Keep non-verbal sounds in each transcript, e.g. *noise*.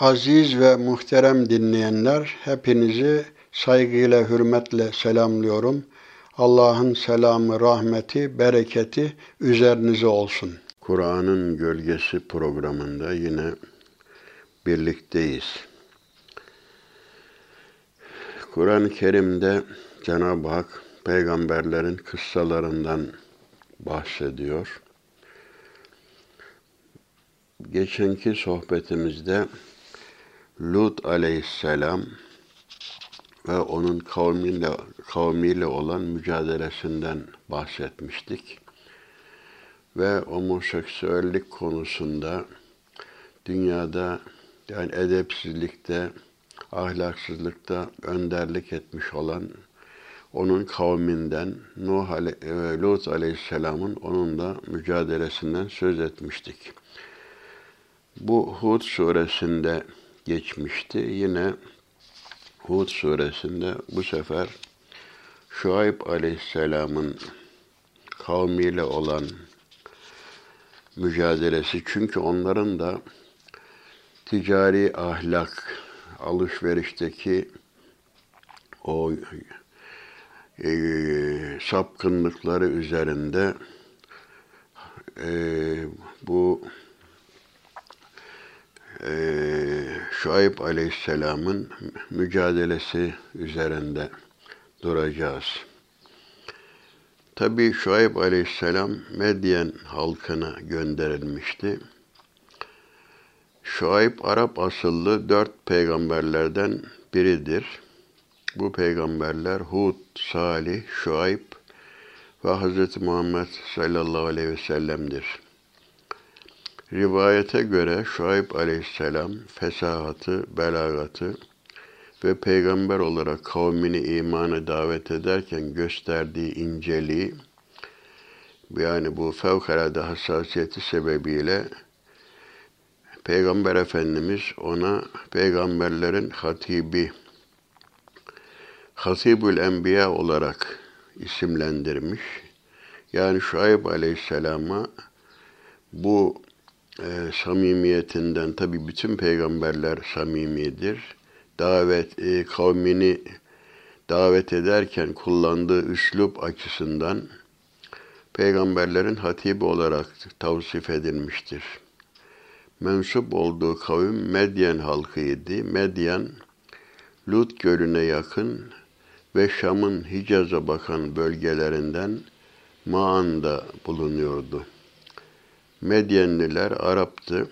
Aziz ve muhterem dinleyenler, hepinizi saygıyla, hürmetle selamlıyorum. Allah'ın selamı, rahmeti, bereketi üzerinize olsun. Kur'an'ın Gölgesi programında yine birlikteyiz. Kur'an-ı Kerim'de Cenab-ı Hak peygamberlerin kıssalarından bahsediyor. Geçenki sohbetimizde Lut aleyhisselam ve onun kavmiyle, kavmiyle olan mücadelesinden bahsetmiştik. Ve homoseksüellik konusunda dünyada yani edepsizlikte, ahlaksızlıkta önderlik etmiş olan onun kavminden Nuh Ale ve Lut Aleyhisselam'ın onunla mücadelesinden söz etmiştik. Bu Hud suresinde geçmişti. Yine Hud suresinde bu sefer Şuayb Aleyhisselam'ın kavmiyle olan mücadelesi çünkü onların da ticari ahlak alışverişteki o e, sapkınlıkları üzerinde e, bu e, Şuayb Aleyhisselam'ın mücadelesi üzerinde duracağız. Tabi Şuayb Aleyhisselam Medyen halkına gönderilmişti. Şuayb Arap asıllı dört peygamberlerden biridir. Bu peygamberler Hud, Salih, Şuayb ve Hz. Muhammed sallallahu aleyhi ve sellem'dir. Rivayete göre Şuayb aleyhisselam fesahatı, belagatı ve peygamber olarak kavmini imana davet ederken gösterdiği inceliği yani bu fevkalade hassasiyeti sebebiyle Peygamber Efendimiz ona peygamberlerin hatibi, Hatibül Enbiya olarak isimlendirmiş. Yani Şuayb Aleyhisselam'a bu e, samimiyetinden tabi bütün peygamberler samimidir. Davet e, kavmini davet ederken kullandığı üslup açısından peygamberlerin hatibi olarak tavsif edilmiştir. Mensup olduğu kavim Medyen halkıydı. Medyen, Lut Gölü'ne yakın ve Şam'ın Hicaz'a bakan bölgelerinden Maan'da bulunuyordu. Medyenliler Arap'tı.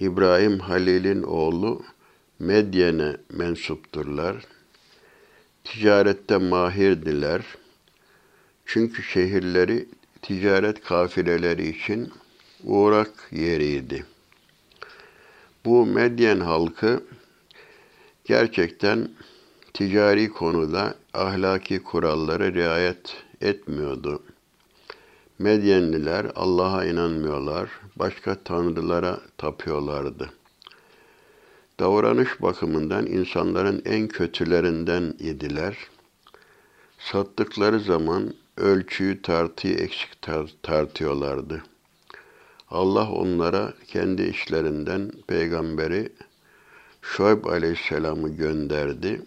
İbrahim Halil'in oğlu Medyen'e mensupturlar. Ticarette mahirdiler. Çünkü şehirleri ticaret kafileleri için uğrak yeriydi. Bu Medyen halkı gerçekten ticari konuda ahlaki kuralları riayet etmiyordu. Medyenliler Allah'a inanmıyorlar, başka tanrılara tapıyorlardı. Davranış bakımından insanların en kötülerinden idiler. Sattıkları zaman ölçüyü tartıyı eksik tartıyorlardı. Allah onlara kendi işlerinden peygamberi Şuayb aleyhisselamı gönderdi.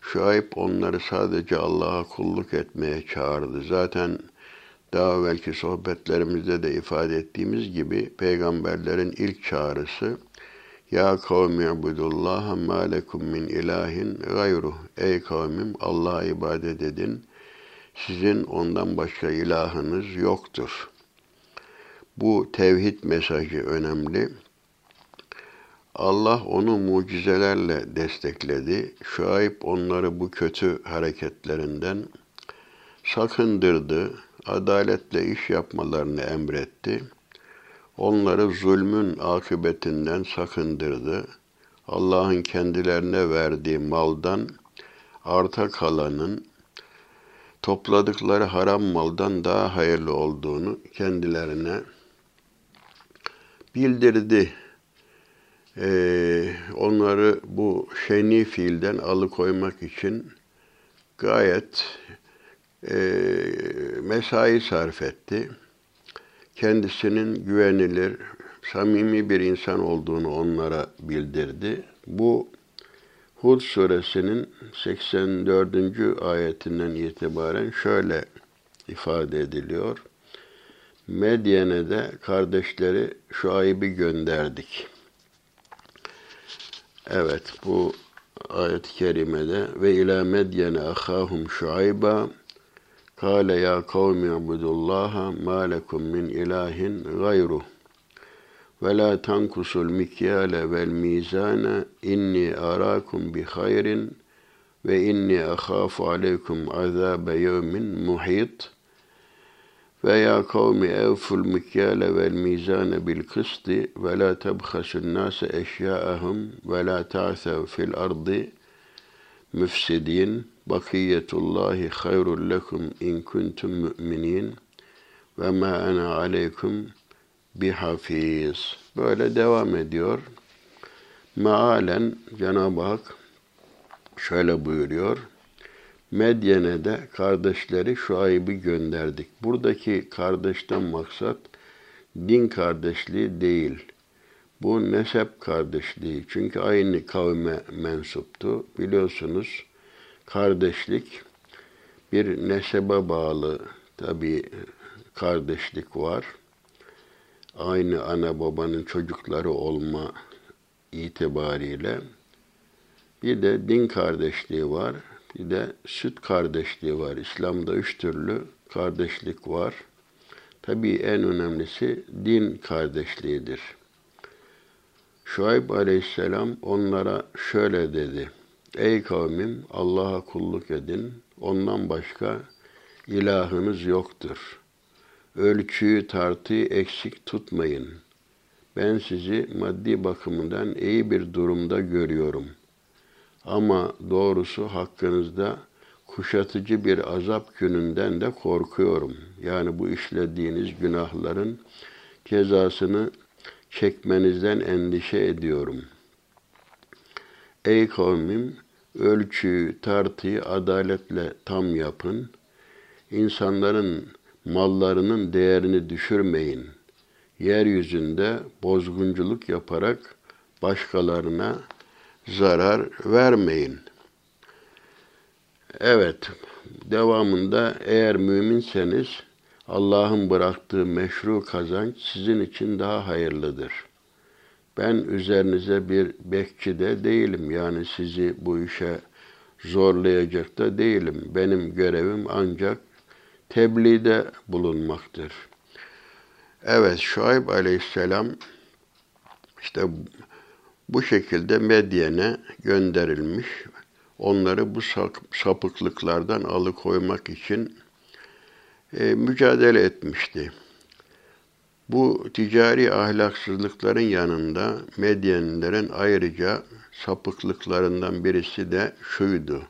Şuayb onları sadece Allah'a kulluk etmeye çağırdı. Zaten daha evvelki sohbetlerimizde de ifade ettiğimiz gibi peygamberlerin ilk çağrısı Ya kavmi ibudullaha ma lekum min ilahin gayruh. Ey kavmim Allah'a ibadet edin. Sizin ondan başka ilahınız yoktur. Bu tevhid mesajı önemli. Allah onu mucizelerle destekledi. Şuayb onları bu kötü hareketlerinden sakındırdı adaletle iş yapmalarını emretti. Onları zulmün akıbetinden sakındırdı. Allah'ın kendilerine verdiği maldan arta kalanın topladıkları haram maldan daha hayırlı olduğunu kendilerine bildirdi. Ee, onları bu şeni fiilden alıkoymak için gayet e, mesai sarf etti. Kendisinin güvenilir, samimi bir insan olduğunu onlara bildirdi. Bu Hud suresinin 84. ayetinden itibaren şöyle ifade ediliyor. Medyen'e de kardeşleri Şuayb'i gönderdik. Evet bu ayet-i kerimede ve ila medyene ahahum şuayba kâle ya kavmi ibudullaha ma lekum min ilahin gayruh. Ve la tankusul mikyale vel mizane inni arakum bi hayrin ve inni akhafu aleykum azabe yevmin muhit. Ve ya kavmi evful mikyale vel mizane bil kısti ve la tebhasun bakiyetullahi hayrul lekum in kuntum mu'minin ve ma ana aleykum bihafiz. Böyle devam ediyor. Mealen Cenab-ı Hak şöyle buyuruyor. Medyen'e de kardeşleri Şuayb'i gönderdik. Buradaki kardeşten maksat din kardeşliği değil. Bu nesep kardeşliği. Çünkü aynı kavme mensuptu. Biliyorsunuz kardeşlik bir nesebe bağlı tabi kardeşlik var. Aynı ana babanın çocukları olma itibariyle bir de din kardeşliği var. Bir de süt kardeşliği var. İslam'da üç türlü kardeşlik var. Tabii en önemlisi din kardeşliğidir. Şuayb aleyhisselam onlara şöyle dedi. Ey kavmim Allah'a kulluk edin. Ondan başka ilahınız yoktur. Ölçüyü tartıyı eksik tutmayın. Ben sizi maddi bakımından iyi bir durumda görüyorum. Ama doğrusu hakkınızda kuşatıcı bir azap gününden de korkuyorum. Yani bu işlediğiniz günahların cezasını çekmenizden endişe ediyorum. Ey kavmim, ölçüyü, tartıyı adaletle tam yapın. İnsanların mallarının değerini düşürmeyin. Yeryüzünde bozgunculuk yaparak başkalarına zarar vermeyin. Evet, devamında eğer müminseniz Allah'ın bıraktığı meşru kazanç sizin için daha hayırlıdır. Ben üzerinize bir bekçi de değilim. Yani sizi bu işe zorlayacak da değilim. Benim görevim ancak tebliğde bulunmaktır. Evet, Şuayb aleyhisselam işte bu şekilde Medyen'e gönderilmiş. Onları bu sapıklıklardan alıkoymak için e, mücadele etmişti. Bu ticari ahlaksızlıkların yanında Medyenlilerin ayrıca sapıklıklarından birisi de şuydu.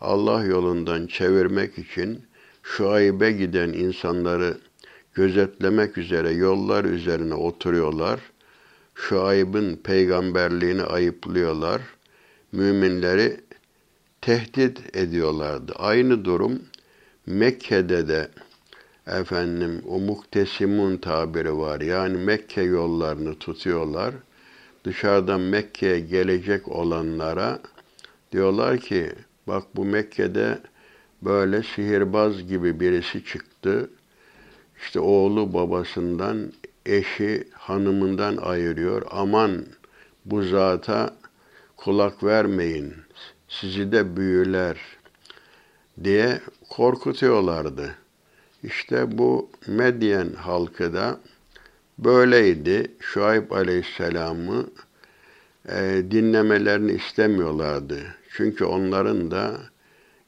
Allah yolundan çevirmek için Şuayb'e giden insanları gözetlemek üzere yollar üzerine oturuyorlar. Şuayb'ın peygamberliğini ayıplıyorlar. Müminleri tehdit ediyorlardı. Aynı durum Mekke'de de efendim o muktesimun tabiri var. Yani Mekke yollarını tutuyorlar. Dışarıdan Mekke'ye gelecek olanlara diyorlar ki bak bu Mekke'de böyle sihirbaz gibi birisi çıktı. İşte oğlu babasından, eşi hanımından ayırıyor. Aman bu zata kulak vermeyin, sizi de büyüler diye korkutuyorlardı. İşte bu Medyen halkı da böyleydi. Şuayb Aleyhisselam'ı e, dinlemelerini istemiyorlardı. Çünkü onların da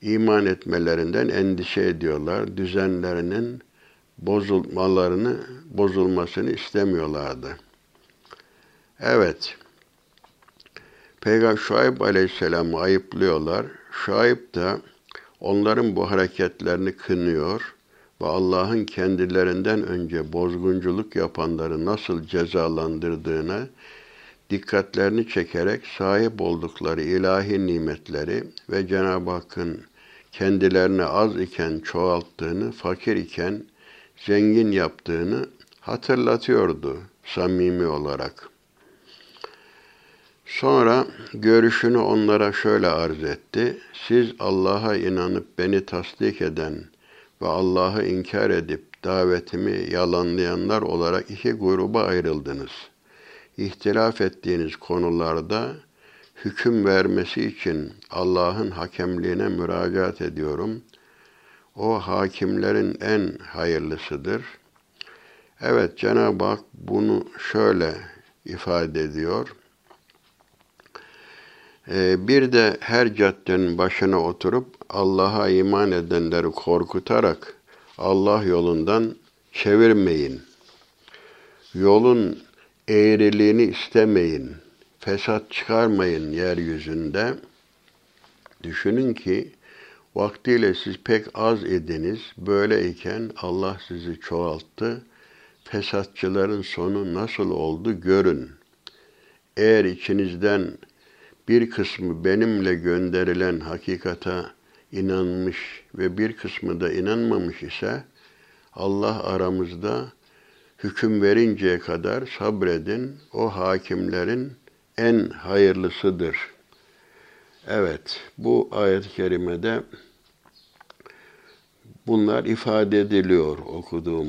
iman etmelerinden endişe ediyorlar. Düzenlerinin bozulmalarını, bozulmasını istemiyorlardı. Evet. Peygamber Şuayb Aleyhisselam'ı ayıplıyorlar. Şuayb da onların bu hareketlerini kınıyor ve Allah'ın kendilerinden önce bozgunculuk yapanları nasıl cezalandırdığını dikkatlerini çekerek sahip oldukları ilahi nimetleri ve Cenab-ı Hakk'ın kendilerine az iken çoğalttığını, fakir iken zengin yaptığını hatırlatıyordu samimi olarak. Sonra görüşünü onlara şöyle arz etti. Siz Allah'a inanıp beni tasdik eden ve Allah'ı inkar edip davetimi yalanlayanlar olarak iki gruba ayrıldınız. İhtilaf ettiğiniz konularda hüküm vermesi için Allah'ın hakemliğine müracaat ediyorum. O hakimlerin en hayırlısıdır. Evet Cenab-ı Hak bunu şöyle ifade ediyor. Ee, bir de her caddenin başına oturup Allah'a iman edenleri korkutarak Allah yolundan çevirmeyin. Yolun eğriliğini istemeyin. Fesat çıkarmayın yeryüzünde. Düşünün ki vaktiyle siz pek az ediniz. Böyleyken Allah sizi çoğalttı. Fesatçıların sonu nasıl oldu görün. Eğer içinizden bir kısmı benimle gönderilen hakikata inanmış ve bir kısmı da inanmamış ise Allah aramızda hüküm verinceye kadar sabredin. O hakimlerin en hayırlısıdır. Evet, bu ayet-i kerimede bunlar ifade ediliyor okuduğum.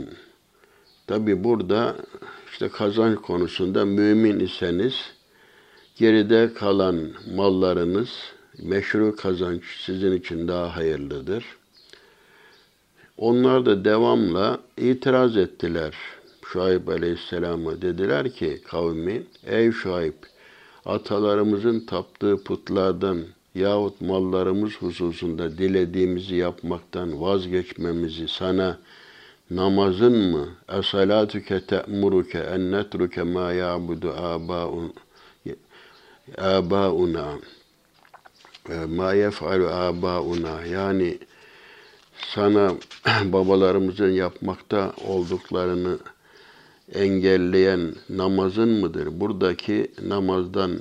Tabi burada işte kazanç konusunda mümin iseniz geride kalan mallarınız meşru kazanç sizin için daha hayırlıdır. Onlar da devamla itiraz ettiler. Şuayb Aleyhisselam'a dediler ki kavmin, ey Şuayb, atalarımızın taptığı putlardan yahut mallarımız hususunda dilediğimizi yapmaktan vazgeçmemizi sana namazın mı esalatüke te'muruke en netruke ma ya'budu abaun abauna ma yef'alu abauna yani sana *clears throat* babalarımızın yapmakta olduklarını engelleyen namazın mıdır? Buradaki namazdan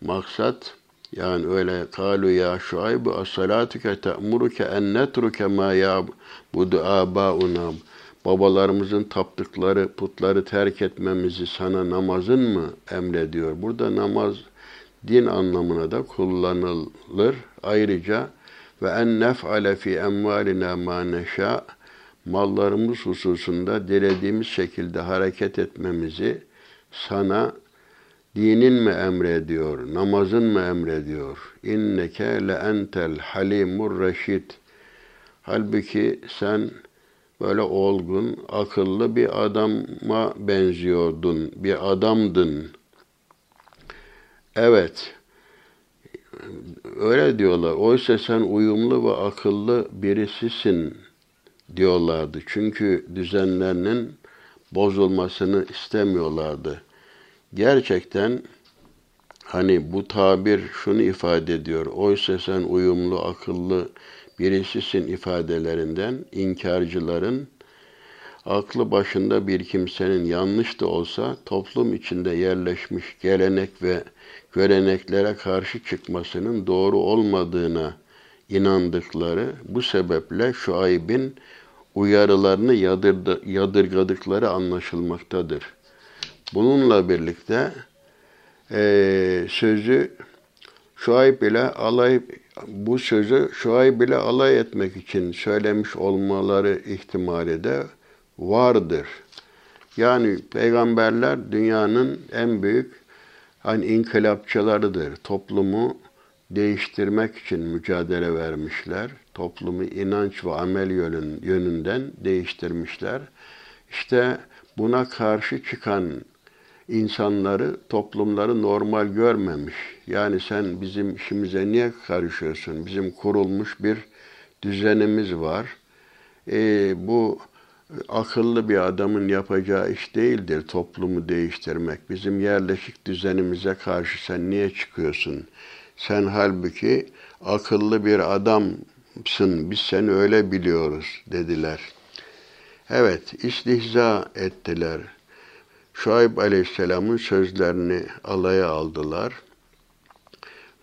maksat yani öyle kalu ya şuayb as-salatuke te'muruke en netruke ma ya'budu abauna babalarımızın taptıkları putları terk etmemizi sana namazın mı emrediyor? Burada namaz din anlamına da kullanılır. Ayrıca ve en nef'ale fi emvalina ma neşa mallarımız hususunda dilediğimiz şekilde hareket etmemizi sana dinin mi emrediyor, namazın mı emrediyor? İnneke le entel halimur reşid. Halbuki sen böyle olgun, akıllı bir adama benziyordun, bir adamdın. Evet, öyle diyorlar. Oysa sen uyumlu ve akıllı birisisin diyorlardı. Çünkü düzenlerinin bozulmasını istemiyorlardı. Gerçekten hani bu tabir şunu ifade ediyor. Oysa sen uyumlu, akıllı birisisin ifadelerinden inkarcıların aklı başında bir kimsenin yanlış da olsa toplum içinde yerleşmiş gelenek ve göreneklere karşı çıkmasının doğru olmadığına inandıkları bu sebeple Şuayb'in uyarılarını yadırdı, yadırgadıkları anlaşılmaktadır. Bununla birlikte e, sözü Şuayb ile alay bu sözü Şuayb ile alay etmek için söylemiş olmaları ihtimali de vardır. Yani peygamberler dünyanın en büyük hani inkılapçılarıdır. Toplumu değiştirmek için mücadele vermişler. Toplumu inanç ve amel yönün, yönünden değiştirmişler. İşte buna karşı çıkan insanları, toplumları normal görmemiş. Yani sen bizim işimize niye karışıyorsun? Bizim kurulmuş bir düzenimiz var. E, bu akıllı bir adamın yapacağı iş değildir toplumu değiştirmek. Bizim yerleşik düzenimize karşı sen niye çıkıyorsun? Sen halbuki akıllı bir adamsın, biz seni öyle biliyoruz dediler. Evet, istihza ettiler. Şuayb Aleyhisselam'ın sözlerini alaya aldılar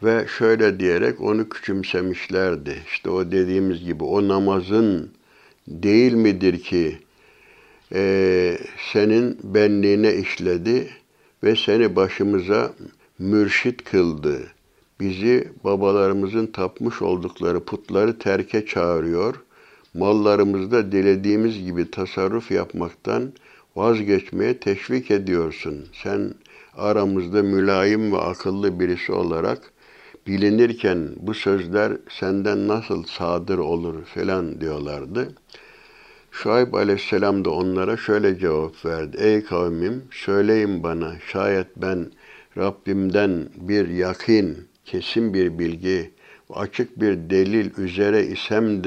ve şöyle diyerek onu küçümsemişlerdi. İşte o dediğimiz gibi o namazın değil midir ki e, senin benliğine işledi ve seni başımıza mürşit kıldı. Bizi babalarımızın tapmış oldukları putları terke çağırıyor. Mallarımızda dilediğimiz gibi tasarruf yapmaktan vazgeçmeye teşvik ediyorsun. Sen aramızda mülayim ve akıllı birisi olarak bilinirken bu sözler senden nasıl sadır olur falan diyorlardı. Şuayb aleyhisselam da onlara şöyle cevap verdi. Ey kavmim söyleyin bana şayet ben Rabbimden bir yakin, kesin bir bilgi, açık bir delil üzere isem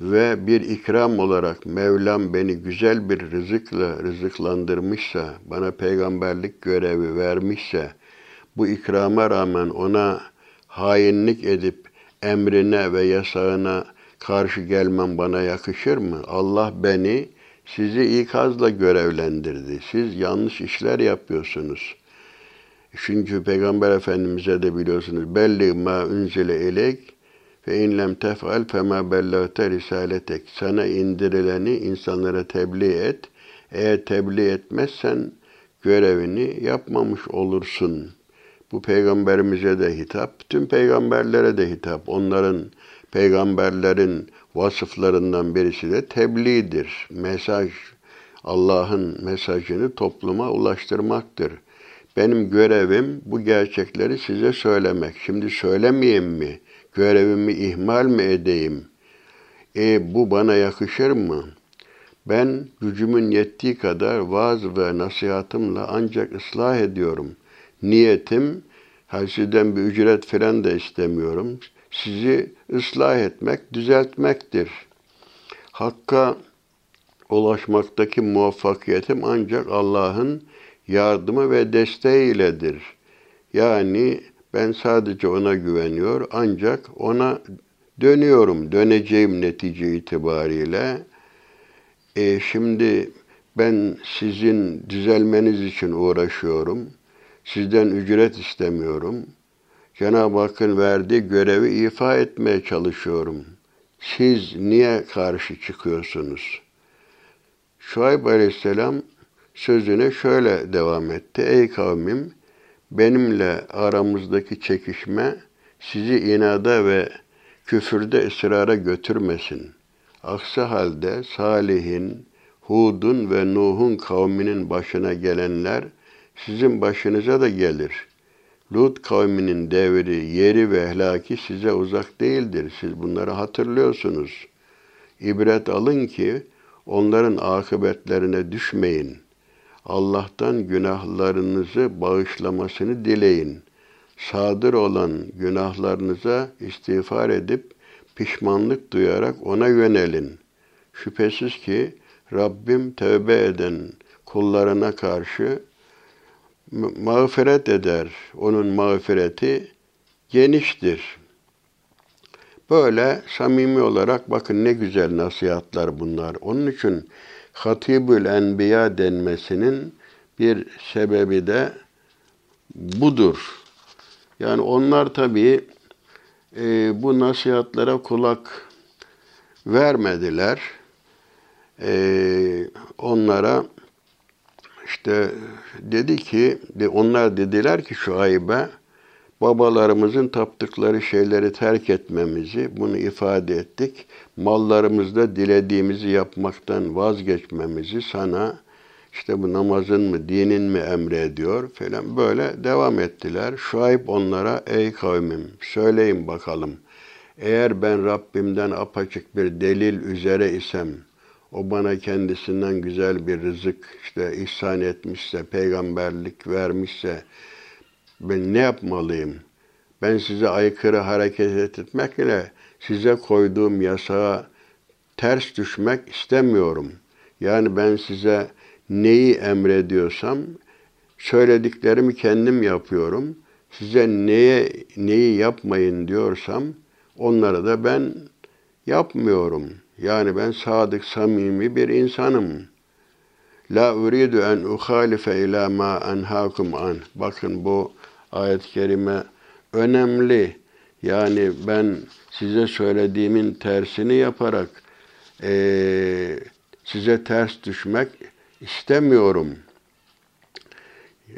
ve bir ikram olarak Mevlam beni güzel bir rızıkla rızıklandırmışsa, bana peygamberlik görevi vermişse, bu ikrama rağmen ona hainlik edip emrine ve yasağına karşı gelmem bana yakışır mı? Allah beni sizi ikazla görevlendirdi. Siz yanlış işler yapıyorsunuz. Çünkü Peygamber Efendimiz'e de biliyorsunuz belli ma unzile ileyk ve in lem tef'al fema bellagte risaletek. Sana indirileni insanlara tebliğ et. Eğer tebliğ etmezsen görevini yapmamış olursun. Bu peygamberimize de hitap, tüm peygamberlere de hitap. Onların peygamberlerin vasıflarından birisi de tebliğdir. Mesaj, Allah'ın mesajını topluma ulaştırmaktır. Benim görevim bu gerçekleri size söylemek. Şimdi söylemeyeyim mi? Görevimi ihmal mi edeyim? E bu bana yakışır mı? Ben gücümün yettiği kadar vaaz ve nasihatımla ancak ıslah ediyorum. Niyetim, sizden bir ücret falan da istemiyorum sizi ıslah etmek, düzeltmektir. Hakka ulaşmaktaki muvaffakiyetim ancak Allah'ın yardımı ve desteğiyledir. Yani ben sadece ona güveniyor ancak ona dönüyorum, döneceğim netice itibariyle. E şimdi ben sizin düzelmeniz için uğraşıyorum. Sizden ücret istemiyorum. Cenab-ı Hakk'ın verdiği görevi ifa etmeye çalışıyorum. Siz niye karşı çıkıyorsunuz? Şuayb Aleyhisselam sözüne şöyle devam etti. Ey kavmim, benimle aramızdaki çekişme sizi inada ve küfürde ısrara götürmesin. Aksi halde Salih'in, Hud'un ve Nuh'un kavminin başına gelenler sizin başınıza da gelir.'' Lut kavminin devri, yeri ve helaki size uzak değildir. Siz bunları hatırlıyorsunuz. İbret alın ki onların akıbetlerine düşmeyin. Allah'tan günahlarınızı bağışlamasını dileyin. Sadır olan günahlarınıza istiğfar edip pişmanlık duyarak ona yönelin. Şüphesiz ki Rabbim tövbe eden kullarına karşı mağfiret eder. Onun mağfireti geniştir. Böyle samimi olarak bakın ne güzel nasihatler bunlar. Onun için Hatibül Enbiya denmesinin bir sebebi de budur. Yani onlar tabii e, bu nasihatlara kulak vermediler. E, onlara işte dedi ki, onlar dediler ki şu ayıbe, babalarımızın taptıkları şeyleri terk etmemizi, bunu ifade ettik. Mallarımızda dilediğimizi yapmaktan vazgeçmemizi sana işte bu namazın mı, dinin mi emrediyor falan böyle devam ettiler. Şuayb onlara ey kavmim söyleyin bakalım. Eğer ben Rabbimden apaçık bir delil üzere isem, o bana kendisinden güzel bir rızık işte ihsan etmişse, peygamberlik vermişse ben ne yapmalıyım? Ben size aykırı hareket etmekle size koyduğum yasağa ters düşmek istemiyorum. Yani ben size neyi emrediyorsam söylediklerimi kendim yapıyorum. Size neye neyi yapmayın diyorsam onları da ben yapmıyorum.'' Yani ben sadık, samimi bir insanım. La uridu en uhalife ila ma enhakum an. Bakın bu ayet-i kerime önemli. Yani ben size söylediğimin tersini yaparak e, size ters düşmek istemiyorum.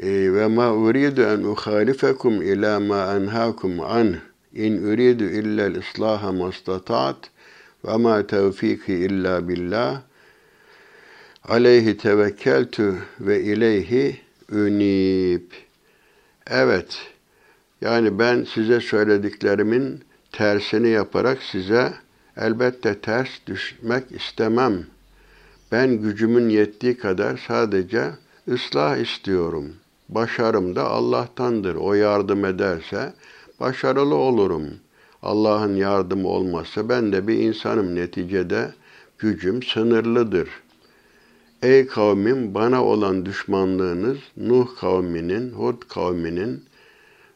E, ve ma uridu en uhalifekum ila ma enhakum anh in uridu illa l-islaha mastata'at ve ma tevfiki illa billah aleyhi tevekkeltü ve ileyhi ünib. Evet, yani ben size söylediklerimin tersini yaparak size elbette ters düşmek istemem. Ben gücümün yettiği kadar sadece ıslah istiyorum. Başarım da Allah'tandır. O yardım ederse başarılı olurum. Allah'ın yardımı olmazsa ben de bir insanım neticede gücüm sınırlıdır. Ey kavmim bana olan düşmanlığınız Nuh kavminin, Hud kavminin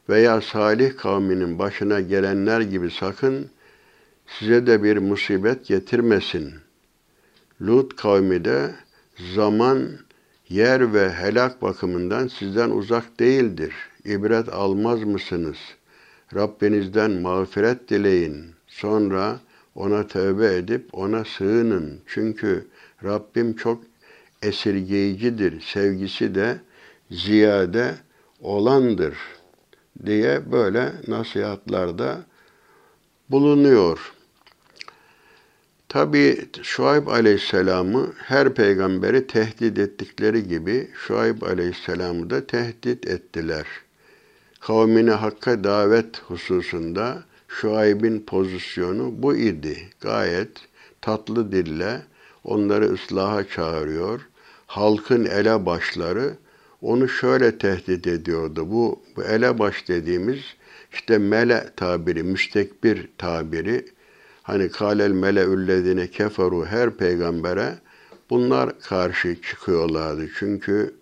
veya Salih kavminin başına gelenler gibi sakın size de bir musibet getirmesin. Lut kavmi de zaman, yer ve helak bakımından sizden uzak değildir. İbret almaz mısınız? Rabbinizden mağfiret dileyin. Sonra ona tövbe edip ona sığının. Çünkü Rabbim çok esirgeyicidir. Sevgisi de ziyade olandır diye böyle nasihatlarda bulunuyor. Tabi Şuayb Aleyhisselam'ı her peygamberi tehdit ettikleri gibi Şuayb Aleyhisselam'ı da tehdit ettiler. Kavmine hakka davet hususunda Şuayb'in pozisyonu bu idi. Gayet tatlı dille onları ıslaha çağırıyor. Halkın elebaşları onu şöyle tehdit ediyordu. Bu, bu elebaş dediğimiz işte mele tabiri, müstekbir tabiri Hani kalel meleüllezine keferu her peygambere bunlar karşı çıkıyorlardı. Çünkü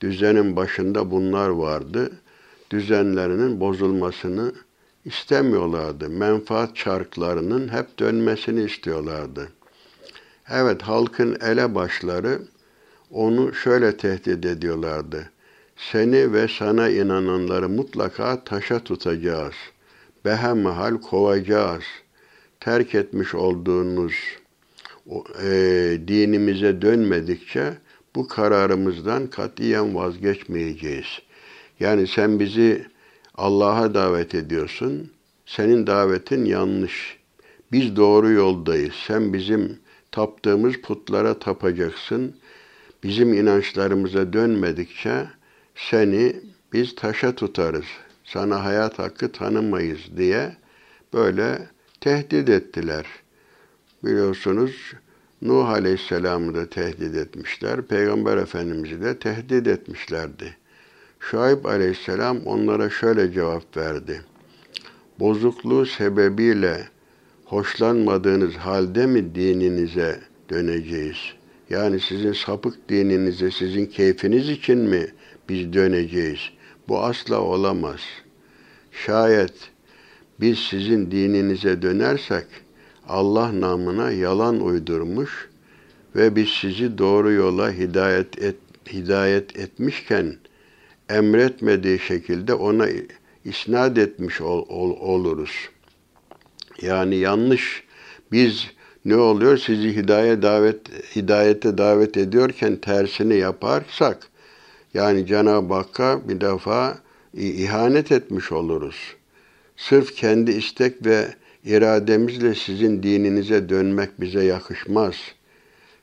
düzenin başında bunlar vardı. Düzenlerinin bozulmasını istemiyorlardı. Menfaat çarklarının hep dönmesini istiyorlardı. Evet halkın elebaşları onu şöyle tehdit ediyorlardı. Seni ve sana inananları mutlaka taşa tutacağız. Behemahal kovacağız.'' terk etmiş olduğunuz e, dinimize dönmedikçe bu kararımızdan katiyen vazgeçmeyeceğiz. Yani sen bizi Allah'a davet ediyorsun. Senin davetin yanlış. Biz doğru yoldayız. Sen bizim taptığımız putlara tapacaksın. Bizim inançlarımıza dönmedikçe seni biz taşa tutarız. Sana hayat hakkı tanımayız diye böyle tehdit ettiler. Biliyorsunuz Nuh Aleyhisselam'ı da tehdit etmişler. Peygamber Efendimiz'i de tehdit etmişlerdi. Şuayb Aleyhisselam onlara şöyle cevap verdi. Bozukluğu sebebiyle hoşlanmadığınız halde mi dininize döneceğiz? Yani sizin sapık dininize, sizin keyfiniz için mi biz döneceğiz? Bu asla olamaz. Şayet biz sizin dininize dönersek Allah namına yalan uydurmuş ve biz sizi doğru yola hidayet et, hidayet etmişken emretmediği şekilde ona isnat etmiş ol, ol, oluruz. Yani yanlış biz ne oluyor? Sizi hidayete davet hidayete davet ediyorken tersini yaparsak yani Cenab-ı Hakk'a bir defa ihanet etmiş oluruz. Sırf kendi istek ve irademizle sizin dininize dönmek bize yakışmaz.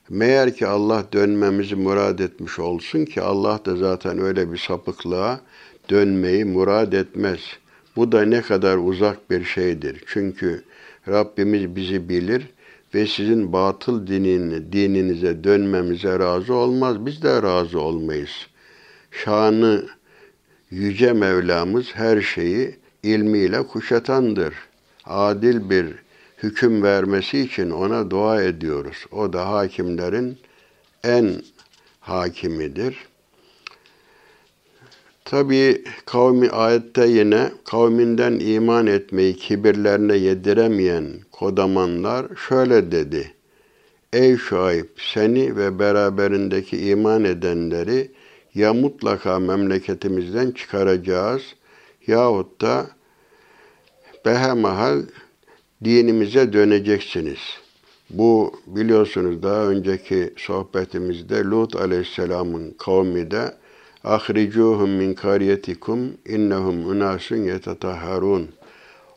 Meğer ki Allah dönmemizi murad etmiş olsun ki Allah da zaten öyle bir sapıklığa dönmeyi murad etmez. Bu da ne kadar uzak bir şeydir. Çünkü Rabbimiz bizi bilir ve sizin batıl dinini, dininize dönmemize razı olmaz. Biz de razı olmayız. Şanı yüce Mevlamız her şeyi ilmiyle kuşatandır. Adil bir hüküm vermesi için ona dua ediyoruz. O da hakimlerin en hakimidir. Tabi kavmi ayette yine kavminden iman etmeyi kibirlerine yediremeyen kodamanlar şöyle dedi. Ey Şuayb seni ve beraberindeki iman edenleri ya mutlaka memleketimizden çıkaracağız.'' yahut da behemahal dinimize döneceksiniz. Bu biliyorsunuz daha önceki sohbetimizde Lut aleyhisselamın kavmi de ahricuhum min karyetikum innehum unasun yetetahharun.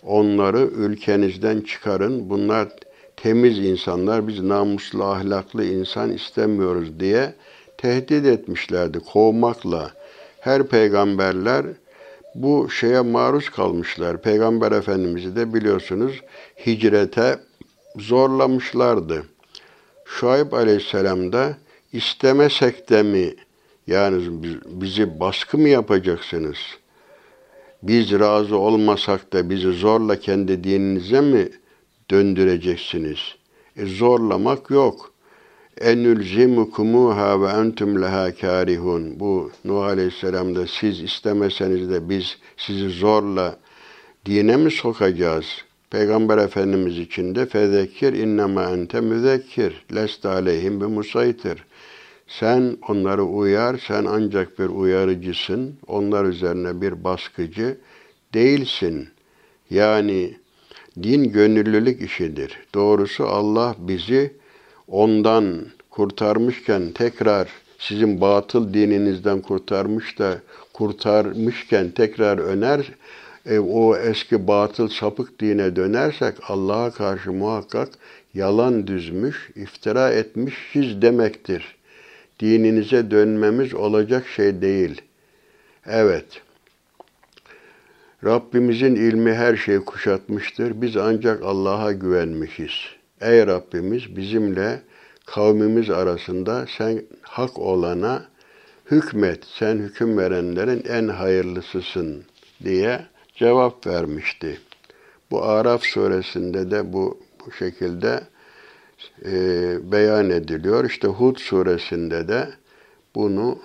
Onları ülkenizden çıkarın. Bunlar temiz insanlar. Biz namuslu, ahlaklı insan istemiyoruz diye tehdit etmişlerdi kovmakla. Her peygamberler bu şeye maruz kalmışlar. Peygamber Efendimiz'i de biliyorsunuz hicrete zorlamışlardı. Şuayb Aleyhisselam da istemesek de mi yani bizi baskı mı yapacaksınız? Biz razı olmasak da bizi zorla kendi dininize mi döndüreceksiniz? E zorlamak yok. Enülzimukumuha ve entum leha karihun. Bu Nuh Aleyhisselam'da siz istemeseniz de biz sizi zorla dine mi sokacağız? Peygamber Efendimiz için de fezekir innema ente müzekkir lest aleyhim bi musaytir. Sen onları uyar, sen ancak bir uyarıcısın. Onlar üzerine bir baskıcı değilsin. Yani din gönüllülük işidir. Doğrusu Allah bizi ondan kurtarmışken tekrar sizin batıl dininizden kurtarmış da kurtarmışken tekrar öner e, o eski batıl sapık dine dönersek Allah'a karşı muhakkak yalan düzmüş, iftira etmişiz demektir. Dininize dönmemiz olacak şey değil. Evet. Rabbimizin ilmi her şeyi kuşatmıştır. Biz ancak Allah'a güvenmişiz. Ey Rabbimiz bizimle kavmimiz arasında sen hak olana hükmet. Sen hüküm verenlerin en hayırlısısın diye cevap vermişti. Bu Araf suresinde de bu, bu şekilde e, beyan ediliyor. İşte Hud suresinde de bunu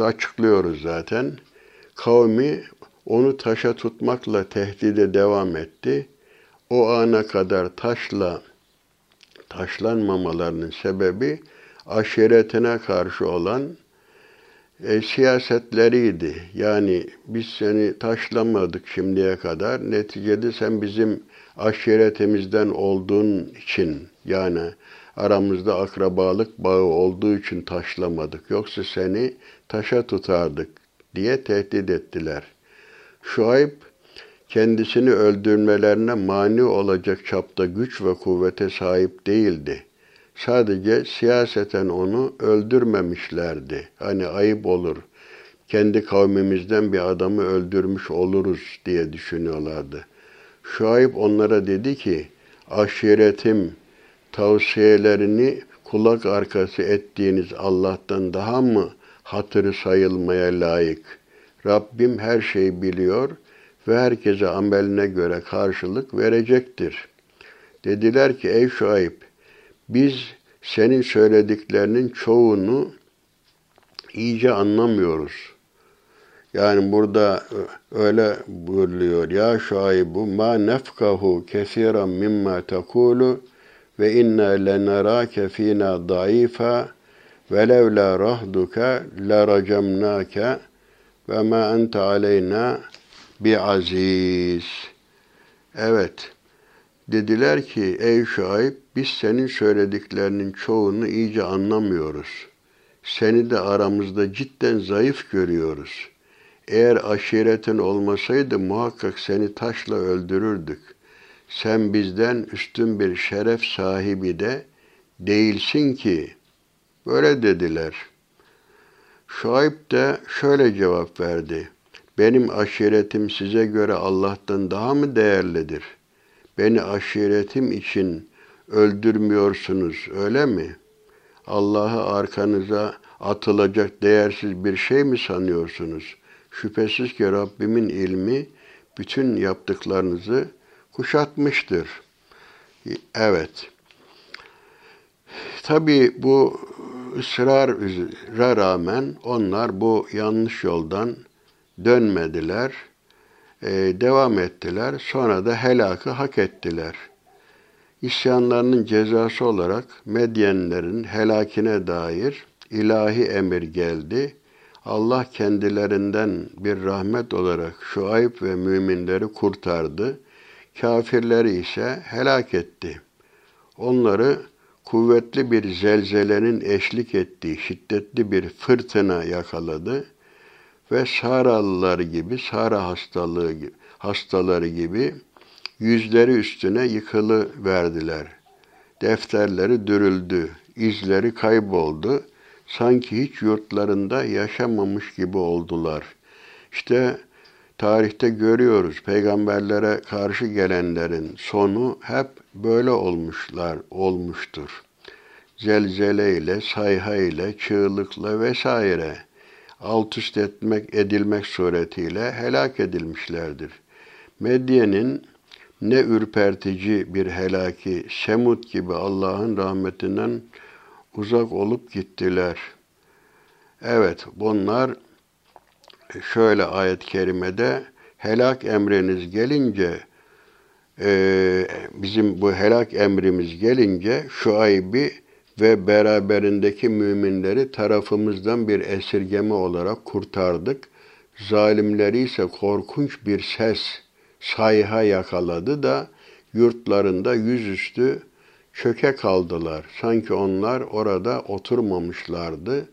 açıklıyoruz zaten. Kavmi onu taşa tutmakla tehdide devam etti. O ana kadar taşla taşlanmamalarının sebebi aşiretine karşı olan e, siyasetleriydi. Yani biz seni taşlamadık şimdiye kadar. Neticede sen bizim aşiretimizden olduğun için yani aramızda akrabalık bağı olduğu için taşlamadık. Yoksa seni taşa tutardık diye tehdit ettiler. Şuayb kendisini öldürmelerine mani olacak çapta güç ve kuvvete sahip değildi. Sadece siyaseten onu öldürmemişlerdi. Hani ayıp olur. Kendi kavmimizden bir adamı öldürmüş oluruz diye düşünüyorlardı. Şuayb onlara dedi ki, aşiretim tavsiyelerini kulak arkası ettiğiniz Allah'tan daha mı hatırı sayılmaya layık? Rabbim her şeyi biliyor ve herkese ameline göre karşılık verecektir. Dediler ki ey Şuayb biz senin söylediklerinin çoğunu iyice anlamıyoruz. Yani burada öyle buyuruluyor. Ya şaibu ma nefkahu kesiran mimma tekulu ve inna lenarake fina daifa ve levla rahduka laracamnake ve ma ente aleyna bi aziz. Evet. Dediler ki ey Şuayb biz senin söylediklerinin çoğunu iyice anlamıyoruz. Seni de aramızda cidden zayıf görüyoruz. Eğer aşiretin olmasaydı muhakkak seni taşla öldürürdük. Sen bizden üstün bir şeref sahibi de değilsin ki. Böyle dediler. Şuayb de şöyle cevap verdi. Benim aşiretim size göre Allah'tan daha mı değerlidir? Beni aşiretim için öldürmüyorsunuz öyle mi? Allah'ı arkanıza atılacak değersiz bir şey mi sanıyorsunuz? Şüphesiz ki Rabbimin ilmi bütün yaptıklarınızı kuşatmıştır. Evet. Tabi bu ısrara rağmen onlar bu yanlış yoldan dönmediler, ee, devam ettiler. Sonra da helakı hak ettiler.'' İsyanlarının cezası olarak Medyenlerin helakine dair ilahi emir geldi. Allah kendilerinden bir rahmet olarak şu ayıp ve müminleri kurtardı. Kafirleri ise helak etti. onları kuvvetli bir zelzelenin eşlik ettiği şiddetli bir fırtına yakaladı ve Saralılar gibi, Sara hastalığı hastaları gibi yüzleri üstüne yıkılı verdiler. Defterleri dürüldü, izleri kayboldu. Sanki hiç yurtlarında yaşamamış gibi oldular. İşte tarihte görüyoruz peygamberlere karşı gelenlerin sonu hep böyle olmuşlar, olmuştur. Zelzeleyle, sayhayla, çığlıkla vesaire alt üst etmek, edilmek suretiyle helak edilmişlerdir. Medye'nin ne ürpertici bir helaki, Semut gibi Allah'ın rahmetinden uzak olup gittiler. Evet, bunlar şöyle ayet-i kerimede helak emriniz gelince e, bizim bu helak emrimiz gelince şu aybi ve beraberindeki müminleri tarafımızdan bir esirgeme olarak kurtardık. Zalimleri ise korkunç bir ses, sayha yakaladı da yurtlarında yüzüstü çöke kaldılar. Sanki onlar orada oturmamışlardı.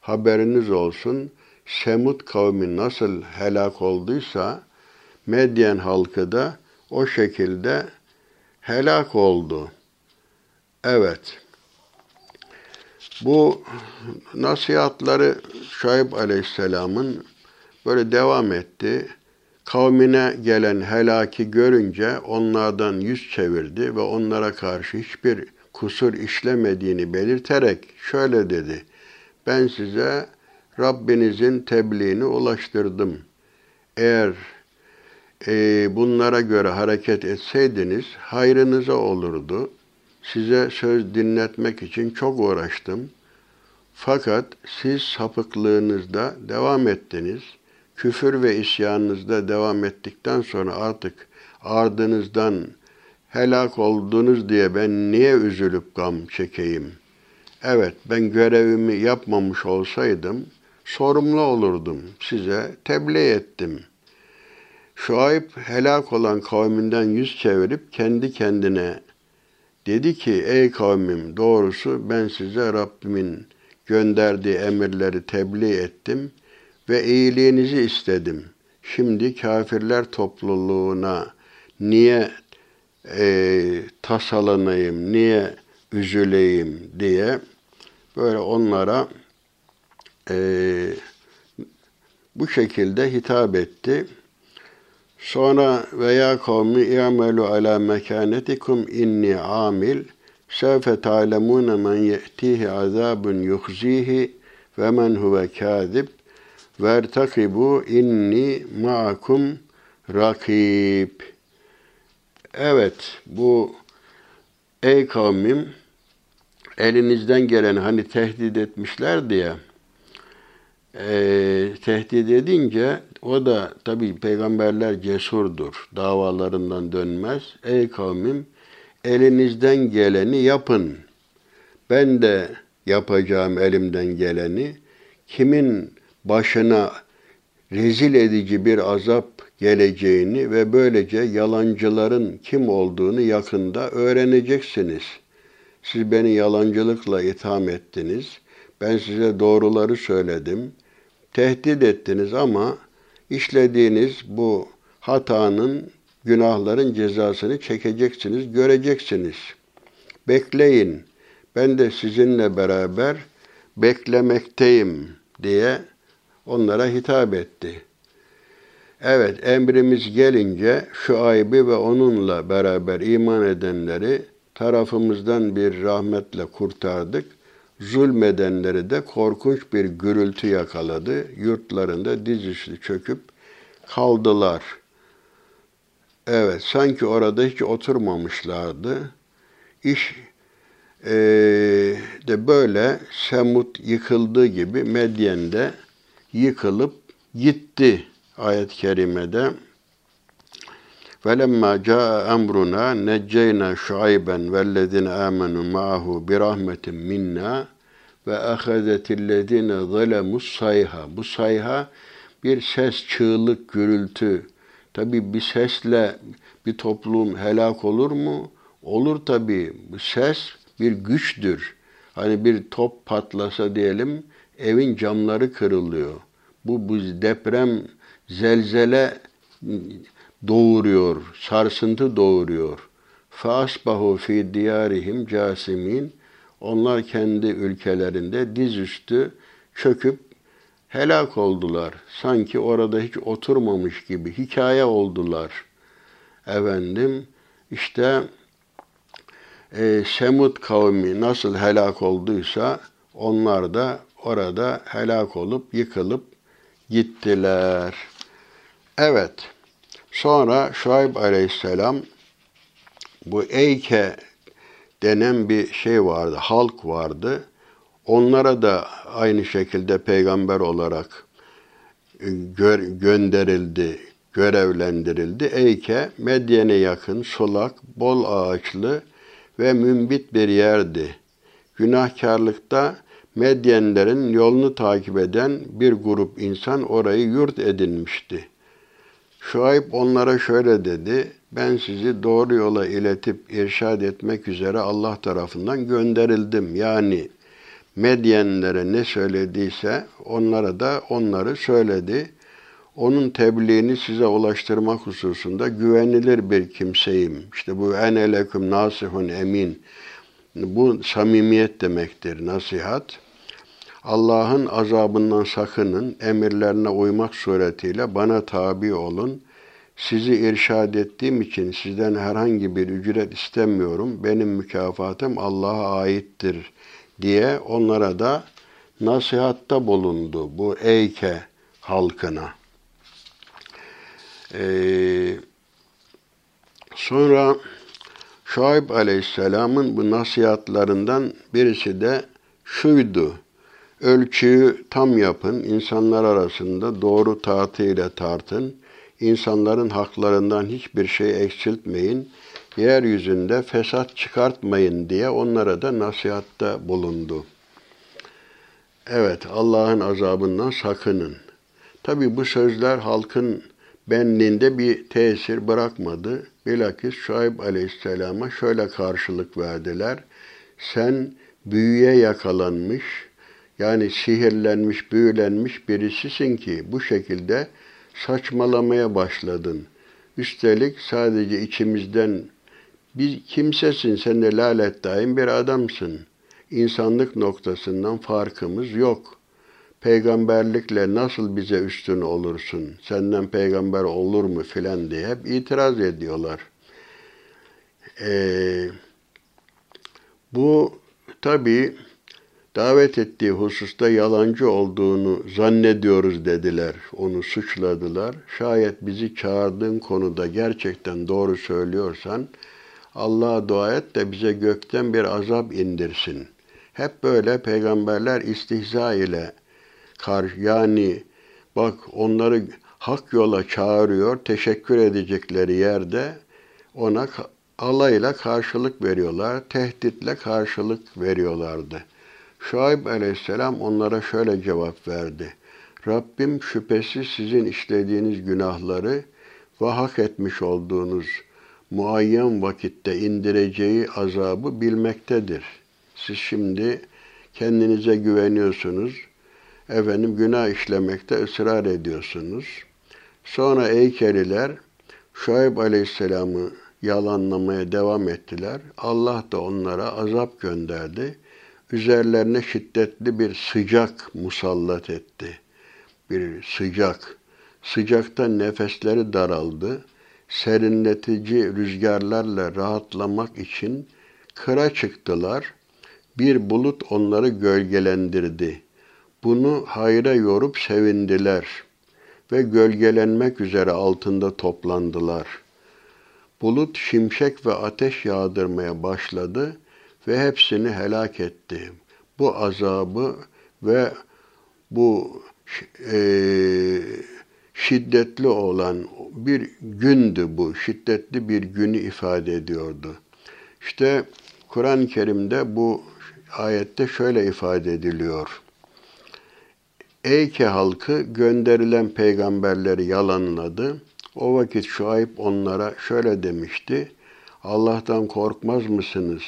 Haberiniz olsun, Semut kavmi nasıl helak olduysa, Medyen halkı da o şekilde helak oldu. Evet. Bu nasihatları Şuayb Aleyhisselam'ın böyle devam etti. Kavmine gelen helaki görünce onlardan yüz çevirdi ve onlara karşı hiçbir kusur işlemediğini belirterek şöyle dedi. Ben size Rabbinizin tebliğini ulaştırdım. Eğer e, bunlara göre hareket etseydiniz hayrınıza olurdu. Size söz dinletmek için çok uğraştım. Fakat siz sapıklığınızda devam ettiniz. Küfür ve isyanınızda devam ettikten sonra artık ardınızdan helak oldunuz diye ben niye üzülüp gam çekeyim? Evet, ben görevimi yapmamış olsaydım sorumlu olurdum. Size tebliğ ettim. Şuayb helak olan kavminden yüz çevirip kendi kendine dedi ki ey kavmim doğrusu ben size Rabbimin gönderdiği emirleri tebliğ ettim ve iyiliğinizi istedim. Şimdi kafirler topluluğuna niye e, tasalanayım, niye üzüleyim diye böyle onlara e, bu şekilde hitap etti. Sonra veya kavmi i'melu ala mekanetikum inni amil sevfe ta'lemune men ye'tihi azabun yuhzihi ve men huve kâzib vertakibu inni ma'akum rakib. Evet bu ey kavmim elinizden gelen hani tehdit etmişler diye e, tehdit edince o da tabi peygamberler cesurdur. Davalarından dönmez. Ey kavmim elinizden geleni yapın. Ben de yapacağım elimden geleni. Kimin başına rezil edici bir azap geleceğini ve böylece yalancıların kim olduğunu yakında öğreneceksiniz. Siz beni yalancılıkla itham ettiniz. Ben size doğruları söyledim. Tehdit ettiniz ama işlediğiniz bu hatanın, günahların cezasını çekeceksiniz, göreceksiniz. Bekleyin. Ben de sizinle beraber beklemekteyim diye onlara hitap etti. Evet, emrimiz gelince şu ayıbı ve onunla beraber iman edenleri tarafımızdan bir rahmetle kurtardık. Zulmedenleri de korkunç bir gürültü yakaladı. Yurtlarında dizüstü çöküp kaldılar. Evet, sanki orada hiç oturmamışlardı. İş e, de böyle Semut yıkıldığı gibi Medyen'de yıkılıp gitti ayet-i kerimede. وَلَمَّا جَاءَ أَمْرُنَا نَجَّيْنَا شُعَيْبًا وَالَّذِينَ آمَنُوا مَعَهُ بِرَحْمَةٍ مِنَّا وَأَخَذَتِ الَّذِينَ ظَلَمُوا sayha. Bu sayha bir ses, çığlık, gürültü. Tabi bir sesle bir toplum helak olur mu? Olur tabii. Bu ses bir güçtür. Hani bir top patlasa diyelim evin camları kırılıyor. Bu, bu deprem zelzele doğuruyor, sarsıntı doğuruyor. Fasbahu fi diyarihim casimin. Onlar kendi ülkelerinde dizüstü çöküp helak oldular. Sanki orada hiç oturmamış gibi hikaye oldular. Efendim işte e, Semud kavmi nasıl helak olduysa onlar da orada helak olup yıkılıp gittiler. Evet. Sonra Şuayb aleyhisselam bu Eyke denen bir şey vardı, halk vardı. Onlara da aynı şekilde peygamber olarak e, gö gönderildi, görevlendirildi. Eyke, Medyen'e yakın, sulak, bol ağaçlı ve mümbit bir yerdi. Günahkarlıkta Medyenlerin yolunu takip eden bir grup insan orayı yurt edinmişti. Şuayb onlara şöyle dedi, ben sizi doğru yola iletip irşad etmek üzere Allah tarafından gönderildim. Yani Medyenlere ne söylediyse onlara da onları söyledi. Onun tebliğini size ulaştırmak hususunda güvenilir bir kimseyim. İşte bu en eleküm nasihun emin. Bu samimiyet demektir nasihat. Allah'ın azabından sakının, emirlerine uymak suretiyle bana tabi olun. Sizi irşad ettiğim için sizden herhangi bir ücret istemiyorum. Benim mükafatım Allah'a aittir diye onlara da nasihatta bulundu bu Eyke halkına. Ee, sonra Şuayb Aleyhisselam'ın bu nasihatlarından birisi de şuydu. Ölçüyü tam yapın, insanlar arasında doğru tartıyla tartın, insanların haklarından hiçbir şey eksiltmeyin, yeryüzünde fesat çıkartmayın diye onlara da nasihatta bulundu. Evet, Allah'ın azabından sakının. Tabi bu sözler halkın benliğinde bir tesir bırakmadı. Bilakis Şuayb Aleyhisselam'a şöyle karşılık verdiler. Sen büyüye yakalanmış, yani sihirlenmiş, büyülenmiş birisisin ki bu şekilde saçmalamaya başladın. Üstelik sadece içimizden bir kimsesin, sen de lalet daim bir adamsın. İnsanlık noktasından farkımız yok. Peygamberlikle nasıl bize üstün olursun, senden peygamber olur mu filan diye hep itiraz ediyorlar. Ee, bu tabii davet ettiği hususta yalancı olduğunu zannediyoruz dediler. Onu suçladılar. Şayet bizi çağırdığın konuda gerçekten doğru söylüyorsan Allah'a dua et de bize gökten bir azap indirsin. Hep böyle peygamberler istihza ile karşı yani bak onları hak yola çağırıyor, teşekkür edecekleri yerde ona alayla karşılık veriyorlar, tehditle karşılık veriyorlardı. Şuayb aleyhisselam onlara şöyle cevap verdi. Rabbim şüphesiz sizin işlediğiniz günahları ve hak etmiş olduğunuz muayyen vakitte indireceği azabı bilmektedir. Siz şimdi kendinize güveniyorsunuz. Efendim günah işlemekte ısrar ediyorsunuz. Sonra Eykeliler Şuayb Aleyhisselam'ı yalanlamaya devam ettiler. Allah da onlara azap gönderdi üzerlerine şiddetli bir sıcak musallat etti. Bir sıcak. Sıcakta nefesleri daraldı. Serinletici rüzgarlarla rahatlamak için kıra çıktılar. Bir bulut onları gölgelendirdi. Bunu hayra yorup sevindiler ve gölgelenmek üzere altında toplandılar. Bulut şimşek ve ateş yağdırmaya başladı ve hepsini helak etti. Bu azabı ve bu e, şiddetli olan bir gündü bu. Şiddetli bir günü ifade ediyordu. İşte Kur'an-ı Kerim'de bu ayette şöyle ifade ediliyor. Eyke halkı gönderilen peygamberleri yalanladı. O vakit Şuayb onlara şöyle demişti. Allah'tan korkmaz mısınız?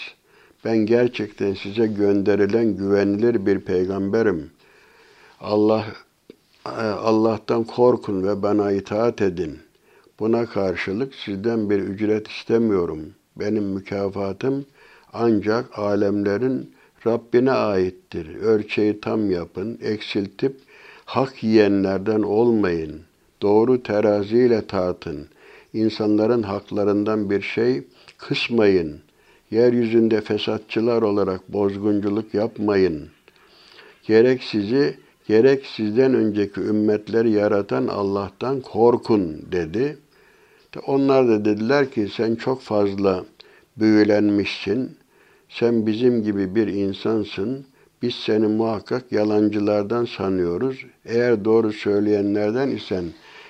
Ben gerçekten size gönderilen güvenilir bir peygamberim. Allah Allah'tan korkun ve bana itaat edin. Buna karşılık sizden bir ücret istemiyorum. Benim mükafatım ancak alemlerin Rabbine aittir. Ölçeği tam yapın, eksiltip hak yiyenlerden olmayın. Doğru teraziyle tartın. İnsanların haklarından bir şey kısmayın. Yeryüzünde fesatçılar olarak bozgunculuk yapmayın. Gerek sizi gerek sizden önceki ümmetleri yaratan Allah'tan korkun dedi. Onlar da dediler ki sen çok fazla büyülenmişsin. Sen bizim gibi bir insansın. Biz seni muhakkak yalancılardan sanıyoruz. Eğer doğru söyleyenlerden isen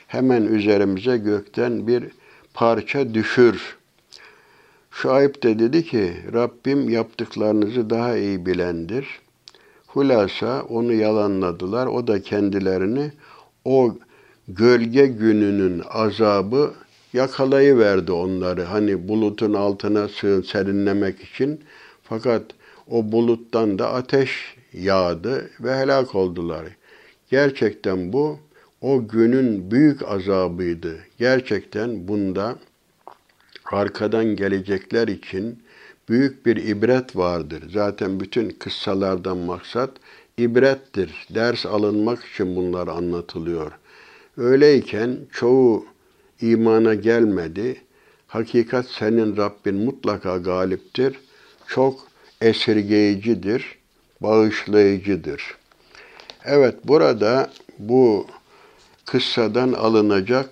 hemen üzerimize gökten bir parça düşür. Şuayb de dedi ki Rabbim yaptıklarınızı daha iyi bilendir. Hulasa onu yalanladılar. O da kendilerini o gölge gününün azabı yakalayıverdi onları. Hani bulutun altına sığın serinlemek için. Fakat o buluttan da ateş yağdı ve helak oldular. Gerçekten bu o günün büyük azabıydı. Gerçekten bunda arkadan gelecekler için büyük bir ibret vardır. Zaten bütün kıssalardan maksat ibrettir. Ders alınmak için bunlar anlatılıyor. Öyleyken çoğu imana gelmedi. Hakikat senin Rabbin mutlaka galiptir. Çok esirgeyicidir, bağışlayıcıdır. Evet burada bu kıssadan alınacak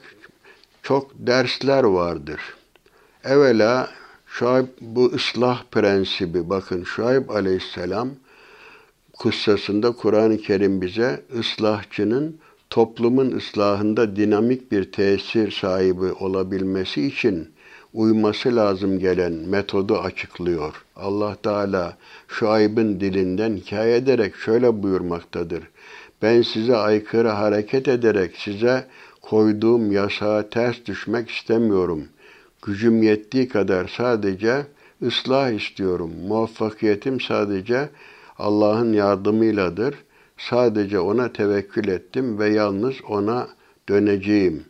çok dersler vardır. Evvela Şuayb bu ıslah prensibi bakın Şuayb aleyhisselam kıssasında Kur'an-ı Kerim bize ıslahçının toplumun ıslahında dinamik bir tesir sahibi olabilmesi için uyması lazım gelen metodu açıklıyor. Allah Teala Şuayb'ın dilinden hikaye ederek şöyle buyurmaktadır. Ben size aykırı hareket ederek size koyduğum yasağa ters düşmek istemiyorum. Gücüm yettiği kadar sadece ıslah istiyorum. Muvaffakiyetim sadece Allah'ın yardımıyladır. Sadece ona tevekkül ettim ve yalnız ona döneceğim.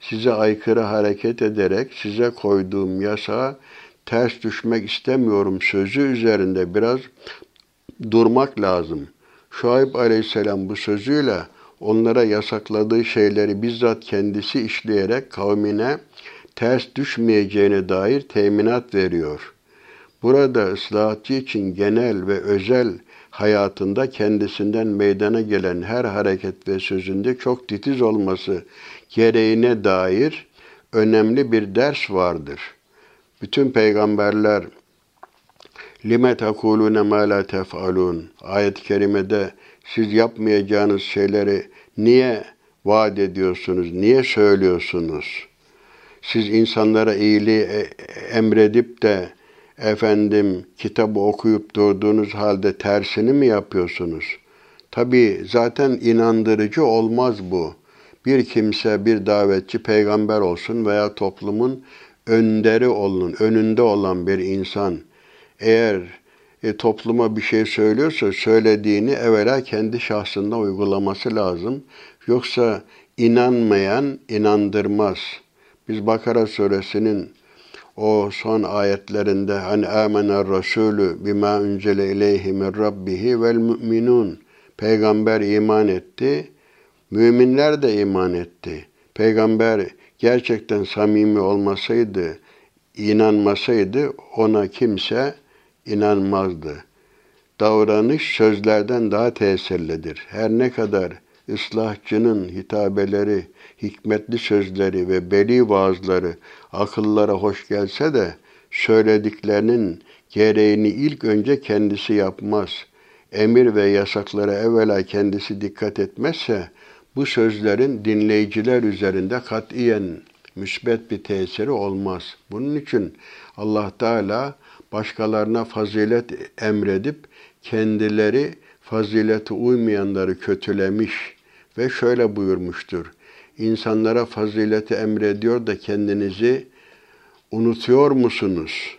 Size aykırı hareket ederek size koyduğum yasağa ters düşmek istemiyorum sözü üzerinde biraz durmak lazım. Şuayb aleyhisselam bu sözüyle onlara yasakladığı şeyleri bizzat kendisi işleyerek kavmine ters düşmeyeceğine dair teminat veriyor. Burada ıslahatçı için genel ve özel hayatında kendisinden meydana gelen her hareket ve sözünde çok titiz olması gereğine dair önemli bir ders vardır. Bütün peygamberler lime takulune ma la tef'alun ayet-i kerimede siz yapmayacağınız şeyleri niye vaat ediyorsunuz, niye söylüyorsunuz? Siz insanlara iyiliği e, emredip de efendim kitabı okuyup durduğunuz halde tersini mi yapıyorsunuz? Tabi zaten inandırıcı olmaz bu. Bir kimse, bir davetçi peygamber olsun veya toplumun önderi olun, önünde olan bir insan eğer e, topluma bir şey söylüyorsa söylediğini evvela kendi şahsında uygulaması lazım. Yoksa inanmayan inandırmaz. Biz Bakara suresinin o son ayetlerinde hani amener rasulü bima uncele ileyhi min rabbihi vel müminun peygamber iman etti müminler de iman etti. Peygamber gerçekten samimi olmasaydı inanmasaydı ona kimse inanmazdı. Davranış sözlerden daha tesirlidir. Her ne kadar ıslahçının hitabeleri hikmetli sözleri ve beli vaazları akıllara hoş gelse de söylediklerinin gereğini ilk önce kendisi yapmaz. Emir ve yasaklara evvela kendisi dikkat etmezse bu sözlerin dinleyiciler üzerinde katiyen müsbet bir tesiri olmaz. Bunun için Allah Teala başkalarına fazilet emredip kendileri fazilete uymayanları kötülemiş ve şöyle buyurmuştur insanlara fazileti emrediyor da kendinizi unutuyor musunuz?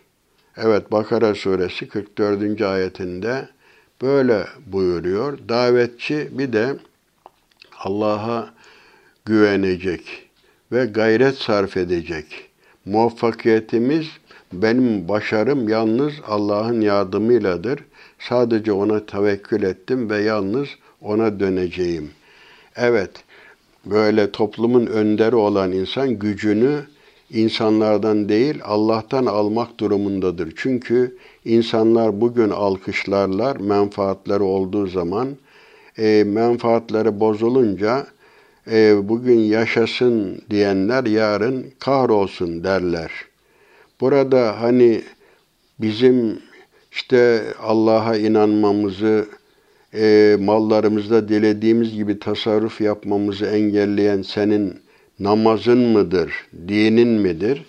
Evet Bakara suresi 44. ayetinde böyle buyuruyor. Davetçi bir de Allah'a güvenecek ve gayret sarf edecek. Muvaffakiyetimiz benim başarım yalnız Allah'ın yardımıyladır. Sadece ona tevekkül ettim ve yalnız ona döneceğim. Evet, böyle toplumun önderi olan insan gücünü insanlardan değil Allah'tan almak durumundadır. Çünkü insanlar bugün alkışlarlar menfaatleri olduğu zaman e, menfaatleri bozulunca e, bugün yaşasın diyenler yarın kahrolsun derler. Burada hani bizim işte Allah'a inanmamızı, e, mallarımızda dilediğimiz gibi tasarruf yapmamızı engelleyen senin namazın mıdır, dinin midir?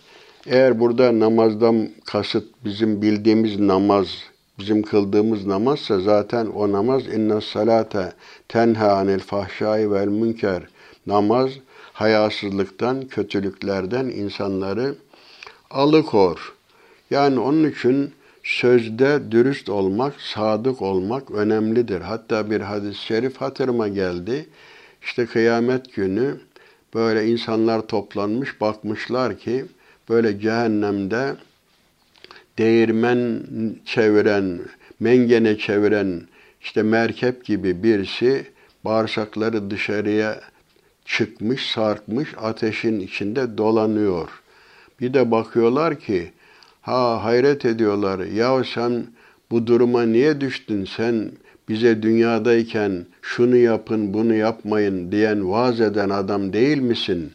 Eğer burada namazdan kasıt bizim bildiğimiz namaz, bizim kıldığımız namazsa zaten o namaz inna salate tenha anil fahşai vel münker. Namaz hayasızlıktan, kötülüklerden insanları alıkor. Yani onun için sözde dürüst olmak, sadık olmak önemlidir. Hatta bir hadis-i şerif hatırıma geldi. İşte kıyamet günü böyle insanlar toplanmış bakmışlar ki böyle cehennemde değirmen çeviren, mengene çeviren işte merkep gibi birisi bağırsakları dışarıya çıkmış, sarkmış, ateşin içinde dolanıyor. Bir de bakıyorlar ki, ha hayret ediyorlar, ya sen bu duruma niye düştün? Sen bize dünyadayken şunu yapın, bunu yapmayın diyen, vaaz eden adam değil misin?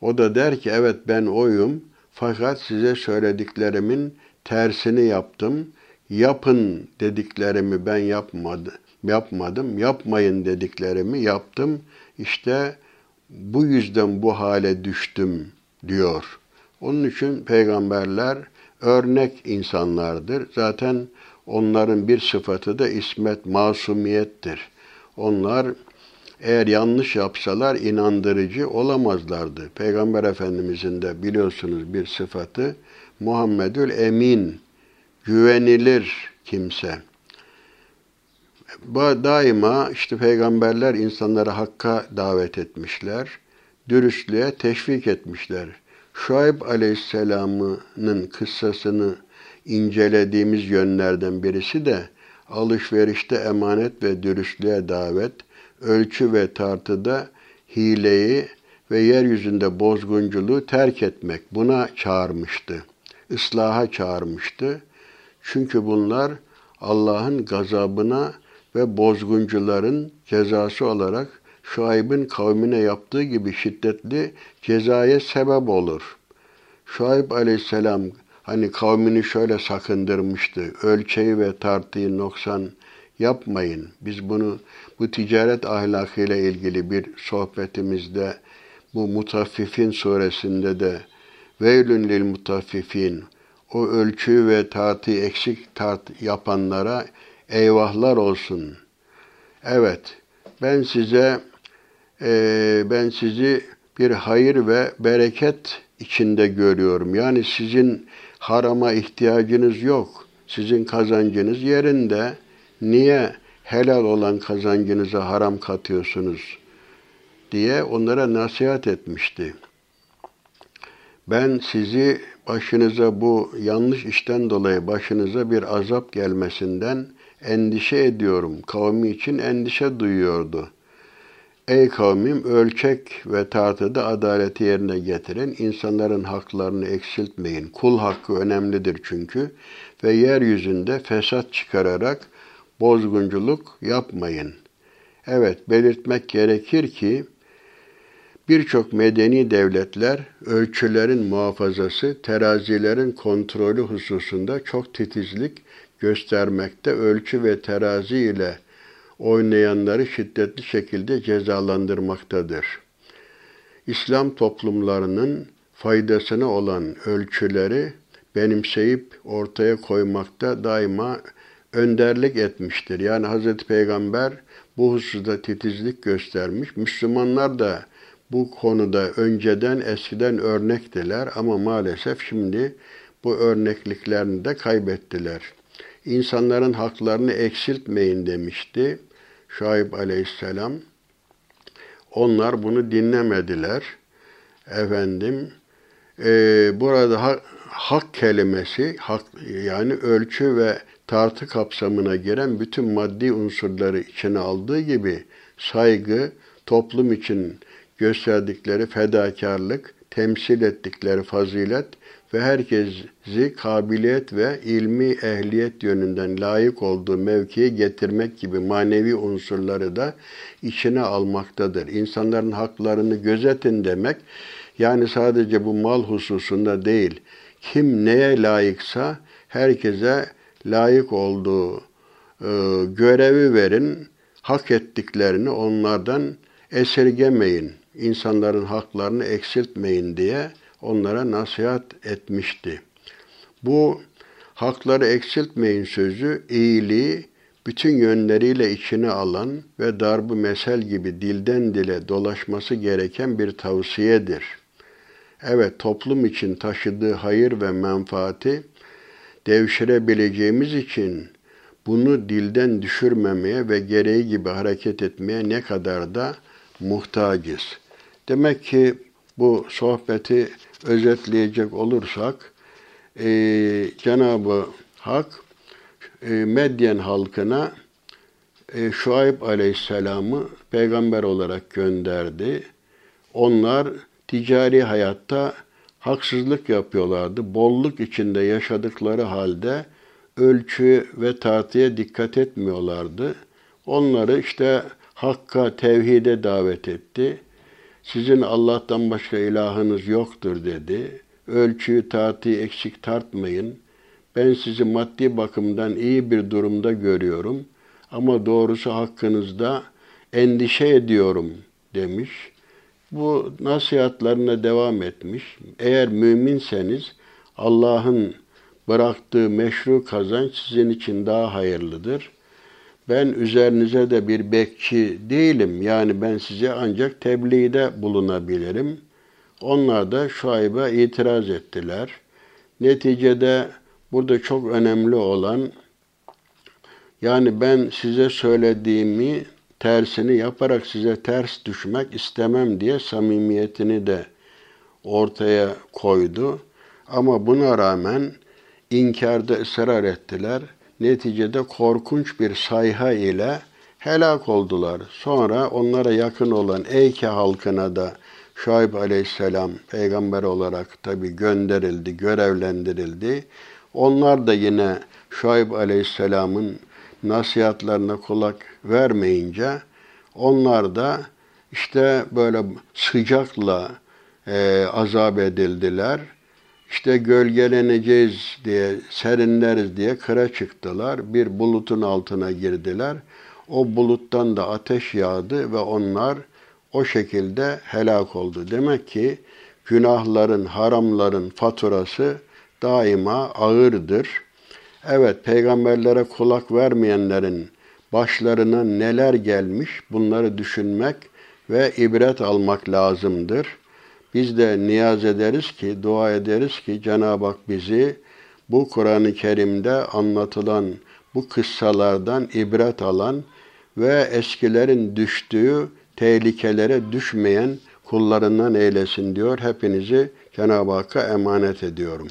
O da der ki, evet ben oyum, fakat size söylediklerimin tersini yaptım. Yapın dediklerimi ben yapmadım, yapmadım. Yapmayın dediklerimi yaptım. İşte bu yüzden bu hale düştüm diyor. Onun için peygamberler örnek insanlardır. Zaten onların bir sıfatı da ismet, masumiyettir. Onlar eğer yanlış yapsalar inandırıcı olamazlardı. Peygamber Efendimizin de biliyorsunuz bir sıfatı Muhammedül Emin, güvenilir kimse. Daima işte peygamberler insanları hakka davet etmişler, dürüstlüğe teşvik etmişler. Şuayb Aleyhisselam'ın kıssasını incelediğimiz yönlerden birisi de alışverişte emanet ve dürüstlüğe davet, ölçü ve tartıda hileyi ve yeryüzünde bozgunculuğu terk etmek buna çağırmıştı. Islaha çağırmıştı. Çünkü bunlar Allah'ın gazabına ve bozguncuların cezası olarak Şuayb'in kavmine yaptığı gibi şiddetli cezaya sebep olur. Şuayb aleyhisselam hani kavmini şöyle sakındırmıştı. Ölçeği ve tartıyı noksan yapmayın. Biz bunu bu ticaret ahlakıyla ilgili bir sohbetimizde bu Mutaffifin suresinde de veylün lil mutaffifin o ölçü ve tartı eksik tart yapanlara eyvahlar olsun. Evet, ben size ben sizi bir hayır ve bereket içinde görüyorum. Yani sizin harama ihtiyacınız yok. Sizin kazancınız yerinde. Niye helal olan kazancınıza haram katıyorsunuz diye onlara nasihat etmişti. Ben sizi başınıza bu yanlış işten dolayı başınıza bir azap gelmesinden endişe ediyorum. Kavmi için endişe duyuyordu. Ey kavmim ölçek ve tartıda adaleti yerine getirin. İnsanların haklarını eksiltmeyin. Kul hakkı önemlidir çünkü. Ve yeryüzünde fesat çıkararak bozgunculuk yapmayın. Evet belirtmek gerekir ki birçok medeni devletler ölçülerin muhafazası, terazilerin kontrolü hususunda çok titizlik göstermekte, ölçü ve terazi ile oynayanları şiddetli şekilde cezalandırmaktadır. İslam toplumlarının faydasına olan ölçüleri benimseyip ortaya koymakta daima önderlik etmiştir. Yani Hz. Peygamber bu hususta titizlik göstermiş. Müslümanlar da bu konuda önceden eskiden örnektiler ama maalesef şimdi bu örnekliklerini de kaybettiler. İnsanların haklarını eksiltmeyin demişti Şuayb aleyhisselam. Onlar bunu dinlemediler. Efendim, e, burada hak, hak kelimesi, hak, yani ölçü ve tartı kapsamına giren bütün maddi unsurları içine aldığı gibi saygı, toplum için gösterdikleri fedakarlık, temsil ettikleri fazilet ve herkesi kabiliyet ve ilmi ehliyet yönünden layık olduğu mevkiye getirmek gibi manevi unsurları da içine almaktadır. İnsanların haklarını gözetin demek, yani sadece bu mal hususunda değil, kim neye layıksa herkese layık olduğu e, görevi verin, hak ettiklerini onlardan esirgemeyin, insanların haklarını eksiltmeyin diye onlara nasihat etmişti. Bu hakları eksiltmeyin sözü iyiliği bütün yönleriyle içine alan ve darbu mesel gibi dilden dile dolaşması gereken bir tavsiyedir. Evet, toplum için taşıdığı hayır ve menfaati devşirebileceğimiz için bunu dilden düşürmemeye ve gereği gibi hareket etmeye ne kadar da muhtacız. Demek ki bu sohbeti özetleyecek olursak e, Cenab-ı Hak e, Medyen halkına e, Şuayb Aleyhisselam'ı peygamber olarak gönderdi. Onlar ticari hayatta haksızlık yapıyorlardı. Bolluk içinde yaşadıkları halde ölçü ve tartıya dikkat etmiyorlardı. Onları işte hakka, tevhide davet etti. Sizin Allah'tan başka ilahınız yoktur dedi. Ölçüyü, tartıyı eksik tartmayın. Ben sizi maddi bakımdan iyi bir durumda görüyorum. Ama doğrusu hakkınızda endişe ediyorum demiş. Bu nasihatlarına devam etmiş. Eğer müminseniz Allah'ın bıraktığı meşru kazanç sizin için daha hayırlıdır. Ben üzerinize de bir bekçi değilim. Yani ben size ancak tebliğde bulunabilirim. Onlar da Şuayb'a itiraz ettiler. Neticede burada çok önemli olan yani ben size söylediğimi tersini yaparak size ters düşmek istemem diye samimiyetini de ortaya koydu. Ama buna rağmen inkarda ısrar ettiler. Neticede korkunç bir sayha ile helak oldular. Sonra onlara yakın olan Eyke halkına da Şuayb aleyhisselam peygamber olarak tabi gönderildi, görevlendirildi. Onlar da yine Şuayb aleyhisselamın nasihatlerine kulak vermeyince onlar da işte böyle sıcakla e, azap edildiler. İşte gölgeleneceğiz diye, serinleriz diye kıra çıktılar. Bir bulutun altına girdiler. O buluttan da ateş yağdı ve onlar o şekilde helak oldu. Demek ki günahların, haramların faturası daima ağırdır. Evet, peygamberlere kulak vermeyenlerin başlarına neler gelmiş bunları düşünmek ve ibret almak lazımdır. Biz de niyaz ederiz ki, dua ederiz ki Cenab-ı Hak bizi bu Kur'an-ı Kerim'de anlatılan bu kıssalardan ibret alan ve eskilerin düştüğü tehlikelere düşmeyen kullarından eylesin diyor. Hepinizi Cenab-ı Hakk'a emanet ediyorum.